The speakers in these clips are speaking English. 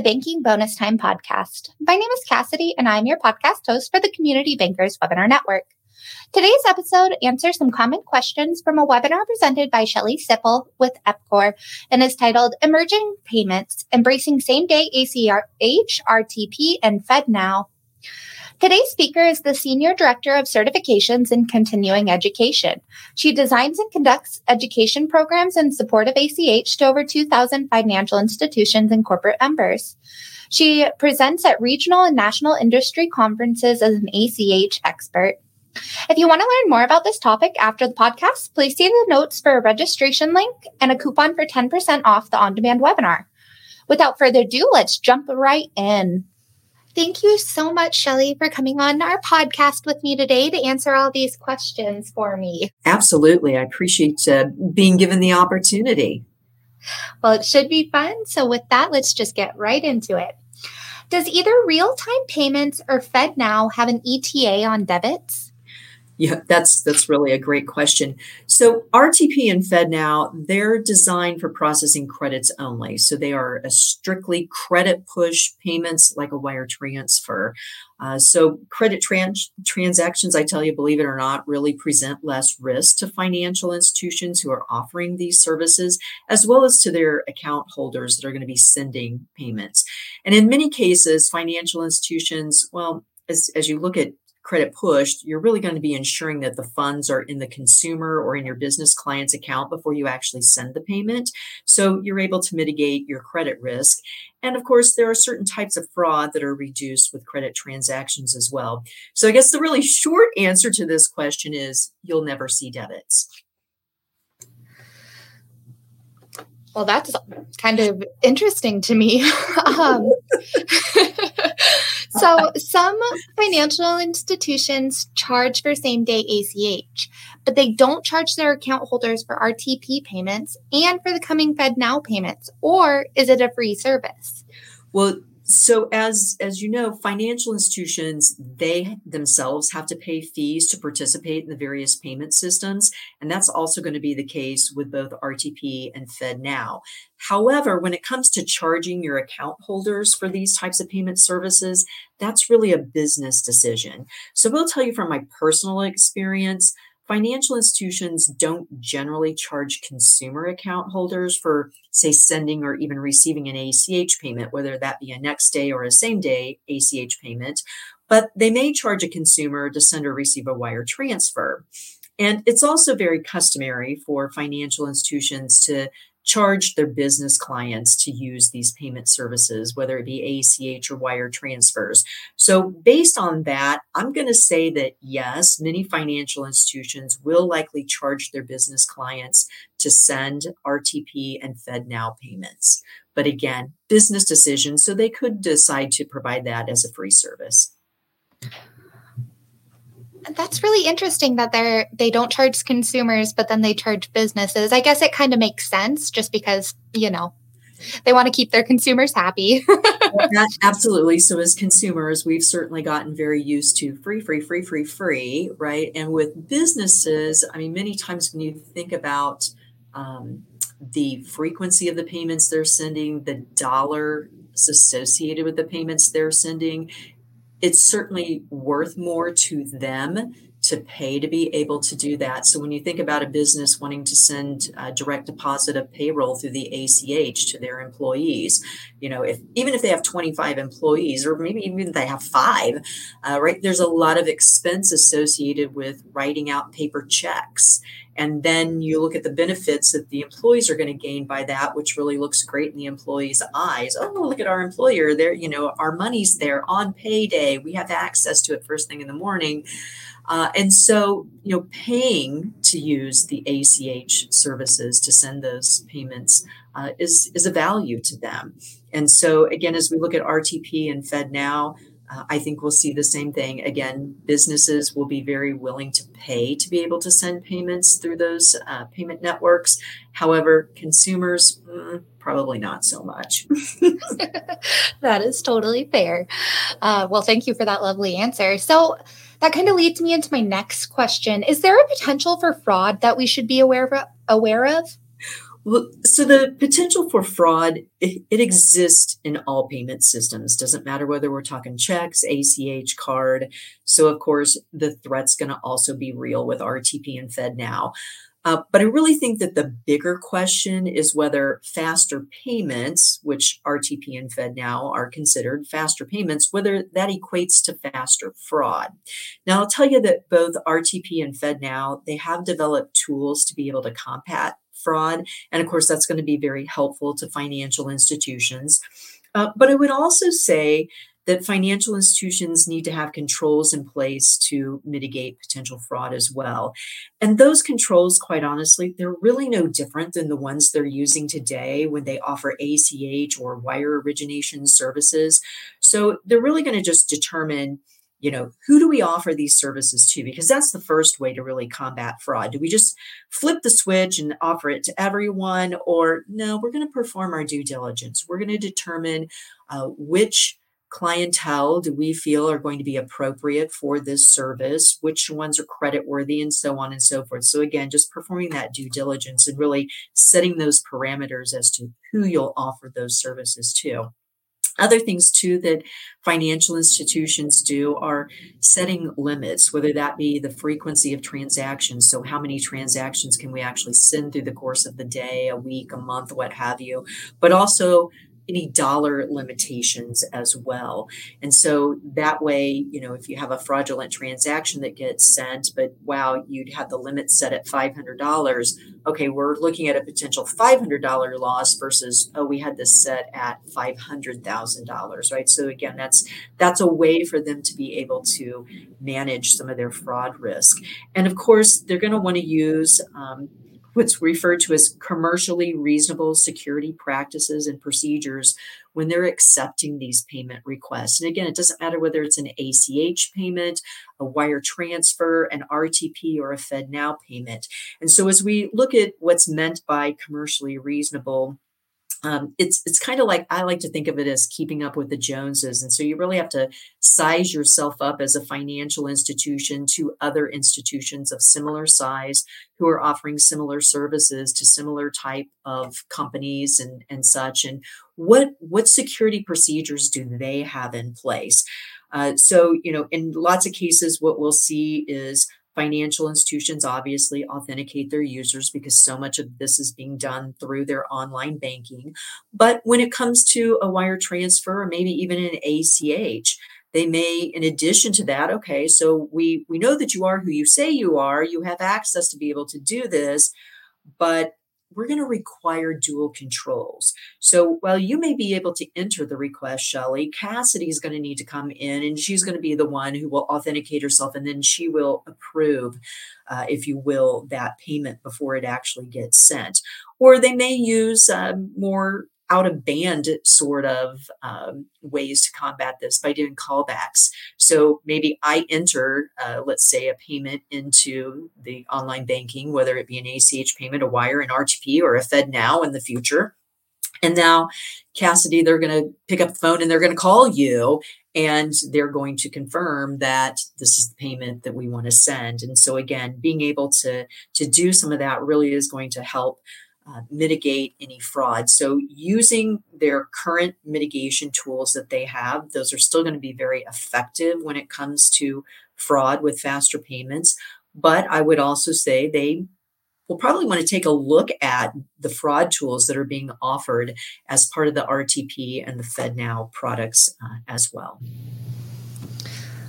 the Banking Bonus Time podcast. My name is Cassidy, and I'm your podcast host for the Community Bankers Webinar Network. Today's episode answers some common questions from a webinar presented by Shelly Sipple with EPCOR and is titled Emerging Payments Embracing Same Day ACH, RTP, and FedNow. Today's speaker is the Senior Director of Certifications in Continuing Education. She designs and conducts education programs in support of ACH to over 2,000 financial institutions and corporate members. She presents at regional and national industry conferences as an ACH expert. If you want to learn more about this topic after the podcast, please see the notes for a registration link and a coupon for 10% off the on demand webinar. Without further ado, let's jump right in. Thank you so much, Shelly, for coming on our podcast with me today to answer all these questions for me. Absolutely. I appreciate uh, being given the opportunity. Well, it should be fun. So, with that, let's just get right into it. Does either real time payments or FedNow have an ETA on debits? Yeah, that's that's really a great question. So RTP and FedNow, they're designed for processing credits only. So they are a strictly credit push payments like a wire transfer. Uh, so credit trans- transactions, I tell you, believe it or not, really present less risk to financial institutions who are offering these services, as well as to their account holders that are going to be sending payments. And in many cases, financial institutions, well, as, as you look at credit pushed, you're really going to be ensuring that the funds are in the consumer or in your business client's account before you actually send the payment. So you're able to mitigate your credit risk. And of course, there are certain types of fraud that are reduced with credit transactions as well. So I guess the really short answer to this question is you'll never see debits. Well, that's kind of interesting to me. um, so, some financial institutions charge for same day ACH, but they don't charge their account holders for RTP payments and for the coming FedNow payments. Or is it a free service? Well, so as as you know financial institutions they themselves have to pay fees to participate in the various payment systems and that's also going to be the case with both rtp and fednow however when it comes to charging your account holders for these types of payment services that's really a business decision. So we'll tell you from my personal experience financial institutions don't generally charge consumer account holders for, say, sending or even receiving an ACH payment, whether that be a next day or a same day ACH payment, but they may charge a consumer to send or receive a wire transfer. And it's also very customary for financial institutions to charge their business clients to use these payment services, whether it be ACH or wire transfers. So, based on that, I'm going to say that yes, many financial institutions will likely charge their business clients to send RTP and FedNow payments. But again, business decisions, so they could decide to provide that as a free service. That's really interesting that they're they don't charge consumers, but then they charge businesses. I guess it kind of makes sense just because, you know, they want to keep their consumers happy. absolutely. So as consumers, we've certainly gotten very used to free, free, free, free, free, right? And with businesses, I mean, many times when you think about um, the frequency of the payments they're sending, the dollars associated with the payments they're sending, it's certainly worth more to them to pay to be able to do that. So when you think about a business wanting to send a direct deposit of payroll through the ACH to their employees, you know, if even if they have 25 employees or maybe even if they have five, uh, right, there's a lot of expense associated with writing out paper checks. And then you look at the benefits that the employees are going to gain by that, which really looks great in the employees' eyes. Oh, look at our employer. There, you know, our money's there on payday. We have access to it first thing in the morning. Uh, and so, you know, paying to use the ACH services to send those payments uh, is is a value to them. And so, again, as we look at RTP and FedNow, uh, I think we'll see the same thing. Again, businesses will be very willing to pay to be able to send payments through those uh, payment networks. However, consumers, mm, probably not so much. that is totally fair. Uh, well, thank you for that lovely answer. So, that kind of leads me into my next question. Is there a potential for fraud that we should be aware of? Aware of? Well, so the potential for fraud it, it, exists in all payment systems. Doesn't matter whether we're talking checks, ACH, card. So of course, the threat's going to also be real with RTP and FedNow. Uh, but I really think that the bigger question is whether faster payments, which RTP and FedNow are considered faster payments, whether that equates to faster fraud. Now, I'll tell you that both RTP and FedNow, they have developed tools to be able to combat fraud. And of course, that's going to be very helpful to financial institutions. Uh, but I would also say that financial institutions need to have controls in place to mitigate potential fraud as well. And those controls, quite honestly, they're really no different than the ones they're using today when they offer ACH or wire origination services. So they're really going to just determine you know who do we offer these services to because that's the first way to really combat fraud do we just flip the switch and offer it to everyone or no we're going to perform our due diligence we're going to determine uh, which clientele do we feel are going to be appropriate for this service, which ones are credit worthy, and so on and so forth. So, again, just performing that due diligence and really setting those parameters as to who you'll offer those services to. Other things too that financial institutions do are setting limits, whether that be the frequency of transactions. So, how many transactions can we actually send through the course of the day, a week, a month, what have you, but also any dollar limitations as well. And so that way, you know, if you have a fraudulent transaction that gets sent, but wow, you'd have the limit set at $500. Okay, we're looking at a potential $500 loss versus, oh, we had this set at $500,000, right? So again, that's that's a way for them to be able to manage some of their fraud risk. And of course, they're going to want to use um, what's referred to as commercially reasonable security practices and procedures when they're accepting these payment requests. And again, it doesn't matter whether it's an ACH payment, a wire transfer, an RTP, or a FedNow payment. And so as we look at what's meant by commercially reasonable, um, it's it's kind of like I like to think of it as keeping up with the Joneses, and so you really have to size yourself up as a financial institution to other institutions of similar size who are offering similar services to similar type of companies and and such. And what what security procedures do they have in place? Uh, so you know, in lots of cases, what we'll see is Financial institutions obviously authenticate their users because so much of this is being done through their online banking. But when it comes to a wire transfer or maybe even an ACH, they may in addition to that okay so we we know that you are who you say you are you have access to be able to do this but we're going to require dual controls. So while you may be able to enter the request, Shelly, Cassidy is going to need to come in and she's going to be the one who will authenticate herself and then she will approve, uh, if you will, that payment before it actually gets sent. Or they may use uh, more out of band sort of um, ways to combat this by doing callbacks. So maybe I enter, uh, let's say, a payment into the online banking, whether it be an ACH payment, a wire, an RTP, or a FedNow in the future. And now, Cassidy, they're going to pick up the phone and they're going to call you and they're going to confirm that this is the payment that we want to send. And so, again, being able to to do some of that really is going to help uh, mitigate any fraud. So, using their current mitigation tools that they have, those are still going to be very effective when it comes to fraud with faster payments. But I would also say they will probably want to take a look at the fraud tools that are being offered as part of the RTP and the FedNow products uh, as well.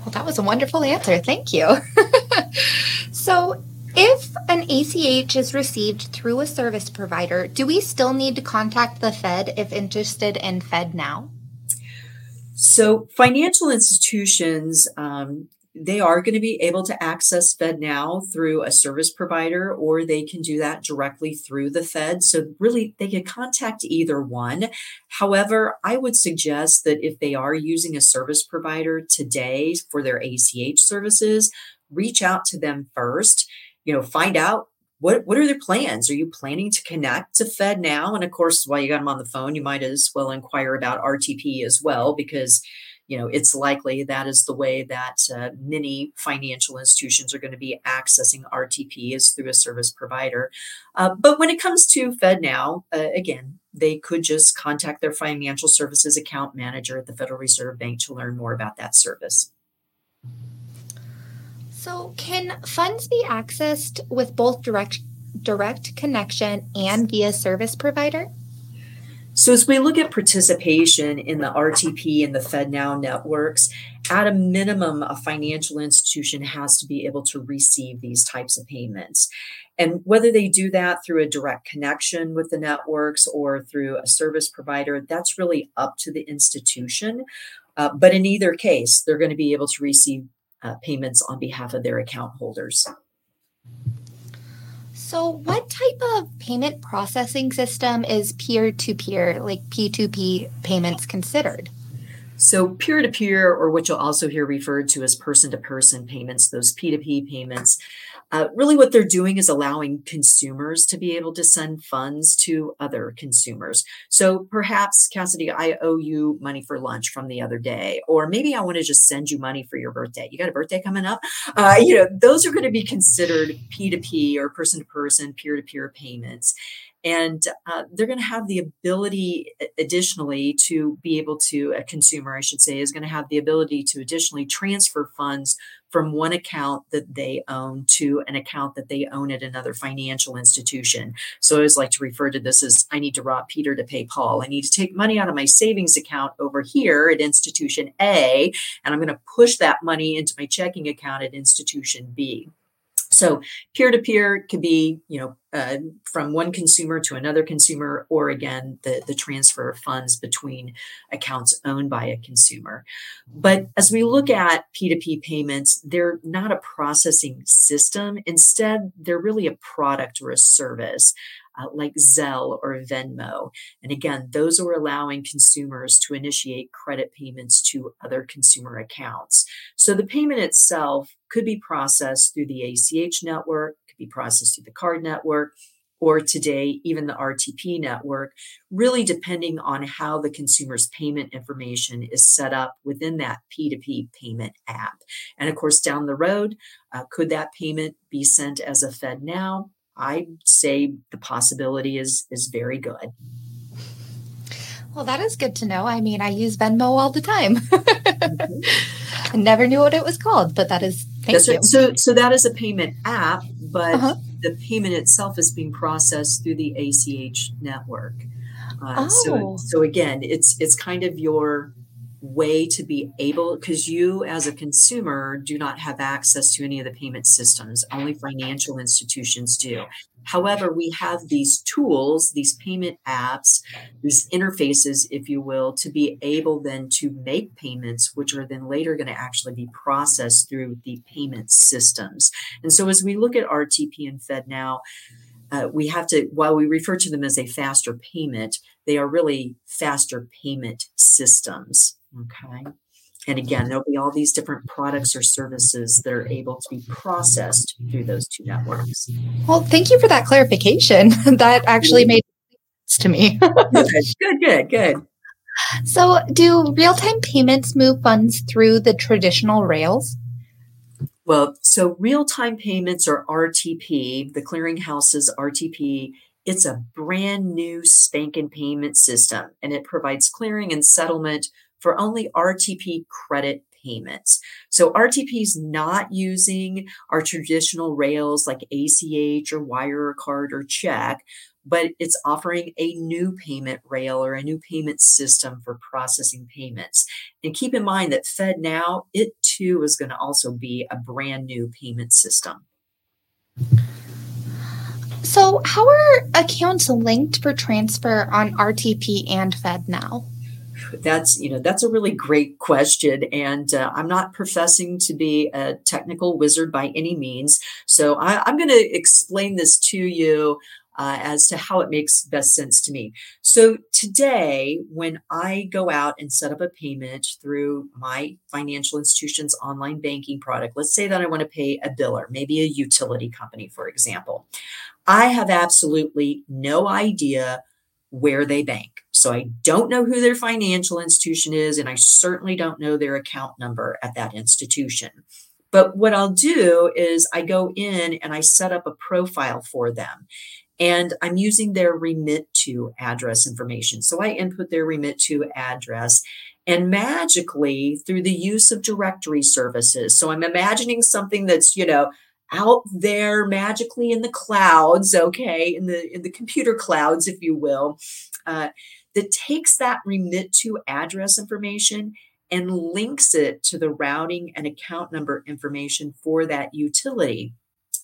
Well, that was a wonderful answer. Thank you. so, if an ACH is received through a service provider, do we still need to contact the Fed if interested in FedNow? So, financial institutions, um, they are going to be able to access FedNow through a service provider, or they can do that directly through the Fed. So, really, they can contact either one. However, I would suggest that if they are using a service provider today for their ACH services, reach out to them first you know, find out what what are their plans? Are you planning to connect to FedNow? And of course, while you got them on the phone, you might as well inquire about RTP as well, because you know, it's likely that is the way that uh, many financial institutions are going to be accessing RTP is through a service provider. Uh, but when it comes to FedNow, uh, again, they could just contact their financial services account manager at the Federal Reserve Bank to learn more about that service. So, can funds be accessed with both direct direct connection and via service provider? So, as we look at participation in the RTP and the FedNow networks, at a minimum, a financial institution has to be able to receive these types of payments. And whether they do that through a direct connection with the networks or through a service provider, that's really up to the institution. Uh, but in either case, they're going to be able to receive uh, payments on behalf of their account holders. So, what type of payment processing system is peer to peer, like P2P payments, considered? So, peer to peer, or what you'll also hear referred to as person to person payments, those P2P payments, uh, really, what they're doing is allowing consumers to be able to send funds to other consumers. So perhaps, Cassidy, I owe you money for lunch from the other day, or maybe I want to just send you money for your birthday. You got a birthday coming up? Uh, you know, those are going to be considered P2P or person to person, peer to peer payments. And uh, they're going to have the ability, additionally, to be able to, a consumer, I should say, is going to have the ability to additionally transfer funds from one account that they own to an account that they own at another financial institution. So I always like to refer to this as I need to rob Peter to pay Paul. I need to take money out of my savings account over here at institution A, and I'm going to push that money into my checking account at institution B. So peer to peer could be, you know, uh, from one consumer to another consumer, or again, the, the transfer of funds between accounts owned by a consumer. But as we look at P2P payments, they're not a processing system. Instead, they're really a product or a service uh, like Zelle or Venmo. And again, those are allowing consumers to initiate credit payments to other consumer accounts. So the payment itself could be processed through the ACH network, could be processed through the card network, or today, even the RTP network, really depending on how the consumer's payment information is set up within that P2P payment app. And of course, down the road, uh, could that payment be sent as a FedNow? I say the possibility is is very good. Well, that is good to know. I mean, I use Venmo all the time. mm-hmm. I never knew what it was called, but that is thank That's you. Right. So, so that is a payment app, but uh-huh. the payment itself is being processed through the ACH network. Uh, oh. So, so again, it's it's kind of your way to be able because you as a consumer do not have access to any of the payment systems. Only financial institutions do. However we have these tools these payment apps these interfaces if you will to be able then to make payments which are then later going to actually be processed through the payment systems. And so as we look at rtp and FedNow uh, we have to, while we refer to them as a faster payment, they are really faster payment systems. Okay. And again, there'll be all these different products or services that are able to be processed through those two networks. Well, thank you for that clarification. that actually mm-hmm. made sense to me. good, good, good, good. So, do real time payments move funds through the traditional rails? Well, so real time payments or RTP, the clearinghouse's RTP, it's a brand new spanking payment system and it provides clearing and settlement for only RTP credit payments. So RTP is not using our traditional rails like ACH or wire or card or check, but it's offering a new payment rail or a new payment system for processing payments. And keep in mind that FedNow, it too is going to also be a brand new payment system. So, how are accounts linked for transfer on RTP and FedNow? That's you know that's a really great question and uh, i'm not professing to be a technical wizard by any means so I, am going to explain this to you uh, as to how it makes best sense to me. So today, when I go out and set up a payment through my financial institution's online banking product, let's say that I want to pay a biller, maybe a utility company, for example, I have absolutely no idea where they bank. So I don't know who their financial institution is, and I certainly don't know their account number at that institution. But what I'll do is I go in and I set up a profile for them. And I'm using their remit to address information. So I input their remit to address and magically through the use of directory services. So I'm imagining something that's, you know, out there magically in the clouds, okay, in the in the computer clouds, if you will, uh, that takes that remit to address information and links it to the routing and account number information for that utility.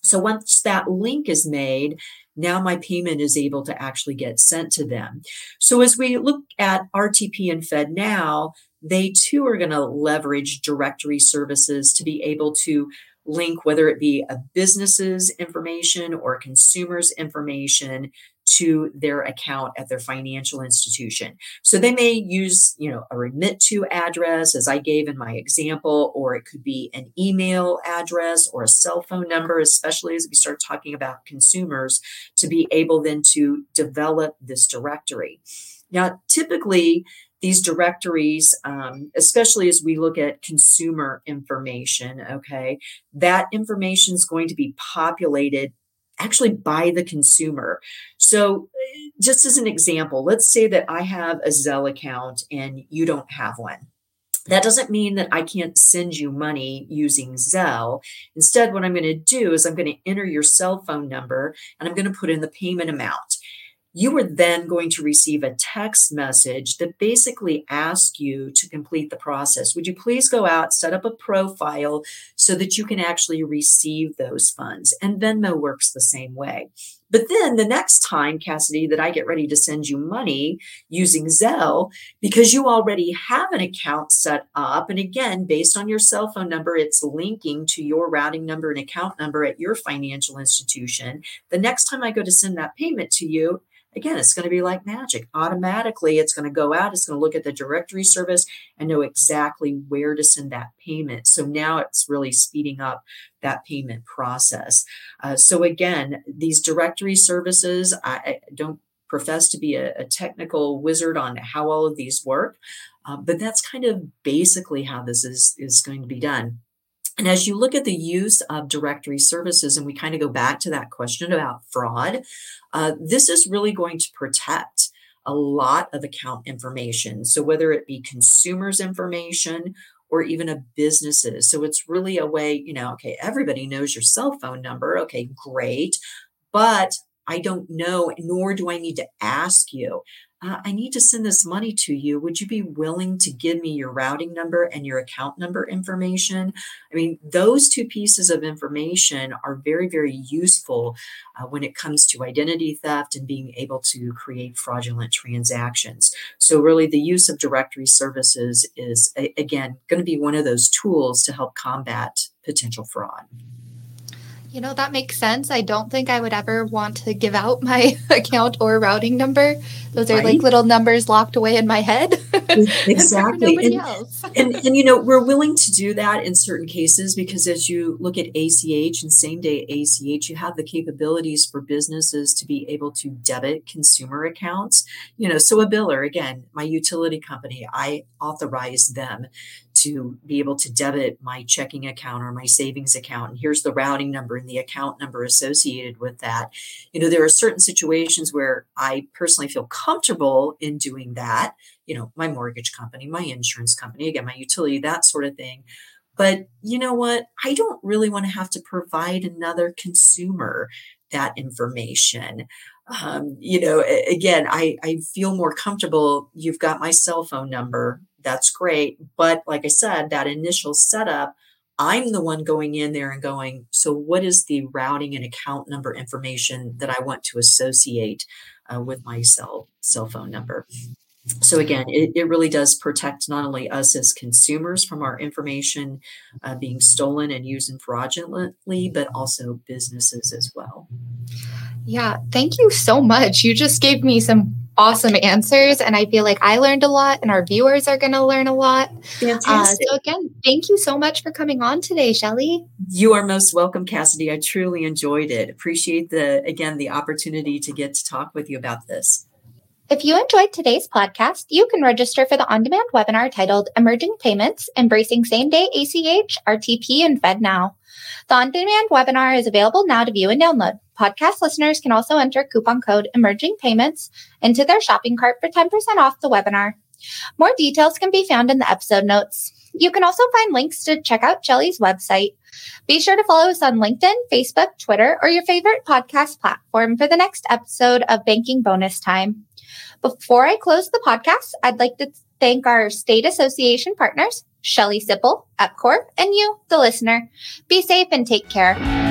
So once that link is made, now my payment is able to actually get sent to them. So as we look at RTP and FedNow, they too are going to leverage directory services to be able to link whether it be a business's information or consumer's information to their account at their financial institution. So they may use, you know, a remit to address as I gave in my example, or it could be an email address or a cell phone number, especially as we start talking about consumers to be able then to develop this directory. Now, typically, these directories, um, especially as we look at consumer information, okay, that information is going to be populated actually by the consumer. So, just as an example, let's say that I have a Zelle account and you don't have one. That doesn't mean that I can't send you money using Zelle. Instead, what I'm going to do is I'm going to enter your cell phone number and I'm going to put in the payment amount you are then going to receive a text message that basically asks you to complete the process. Would you please go out, set up a profile so that you can actually receive those funds? And Venmo works the same way. But then the next time, Cassidy, that I get ready to send you money using Zelle, because you already have an account set up, and again, based on your cell phone number, it's linking to your routing number and account number at your financial institution. The next time I go to send that payment to you, again, it's going to be like magic. Automatically, it's going to go out, it's going to look at the directory service and know exactly where to send that payment. So now it's really speeding up that payment process. Uh, so again, these directory services, I, I don't profess to be a, a, technical wizard on how all of these work, uh, but that's kind of basically how this is, is going to be done. And as you look at the use of directory services, and we kind of go back to that question about fraud, uh, this is really going to protect a lot of account information. So, whether it be consumers' information or even a business's. So, it's really a way, you know, okay, everybody knows your cell phone number. Okay, great. But I don't know, nor do I need to ask you uh, I need to send this money to you. Would you be willing to give me your routing number and your account number information? I mean, those two pieces of information are very, very useful uh, when it comes to identity theft and being able to create fraudulent transactions. So, really, the use of directory services is, a, again, going to be one of those tools to help combat potential fraud. You know, that makes sense. I don't think I would ever want to give out my account or routing number. Those are right. like little numbers locked away in my head. exactly. and, and, and, you know, we're willing to do that in certain cases because as you look at ACH and same day ACH, you have the capabilities for businesses to be able to debit consumer accounts. You know, so a biller, again, my utility company, I authorize them to be able to debit my checking account or my savings account. And here's the routing number and the account number associated with that. You know, there are certain situations where I personally feel comfortable in doing that. You know, my mortgage company, my insurance company, again, my utility, that sort of thing. But you know what? I don't really want to have to provide another consumer that information. Um, you know, again, I, I feel more comfortable. You've got my cell phone number that's great. But like I said, that initial setup, I'm the one going in there and going, so what is the routing and account number information that I want to associate uh, with my cell cell phone number? So again, it, it really does protect not only us as consumers from our information uh, being stolen and used fraudulently, but also businesses as well. Yeah, thank you so much. You just gave me some awesome answers. And I feel like I learned a lot and our viewers are going to learn a lot. Uh, so, again, thank you so much for coming on today, Shelly. You are most welcome, Cassidy. I truly enjoyed it. Appreciate the, again, the opportunity to get to talk with you about this. If you enjoyed today's podcast, you can register for the on demand webinar titled Emerging Payments Embracing Same Day ACH, RTP, and FedNow. The on demand webinar is available now to view and download. Podcast listeners can also enter coupon code Emerging Payments into their shopping cart for 10% off the webinar. More details can be found in the episode notes. You can also find links to check out Shelly's website. Be sure to follow us on LinkedIn, Facebook, Twitter, or your favorite podcast platform for the next episode of Banking Bonus Time. Before I close the podcast, I'd like to thank our state association partners, Shelly Sipple, EPCOR, and you, the listener. Be safe and take care.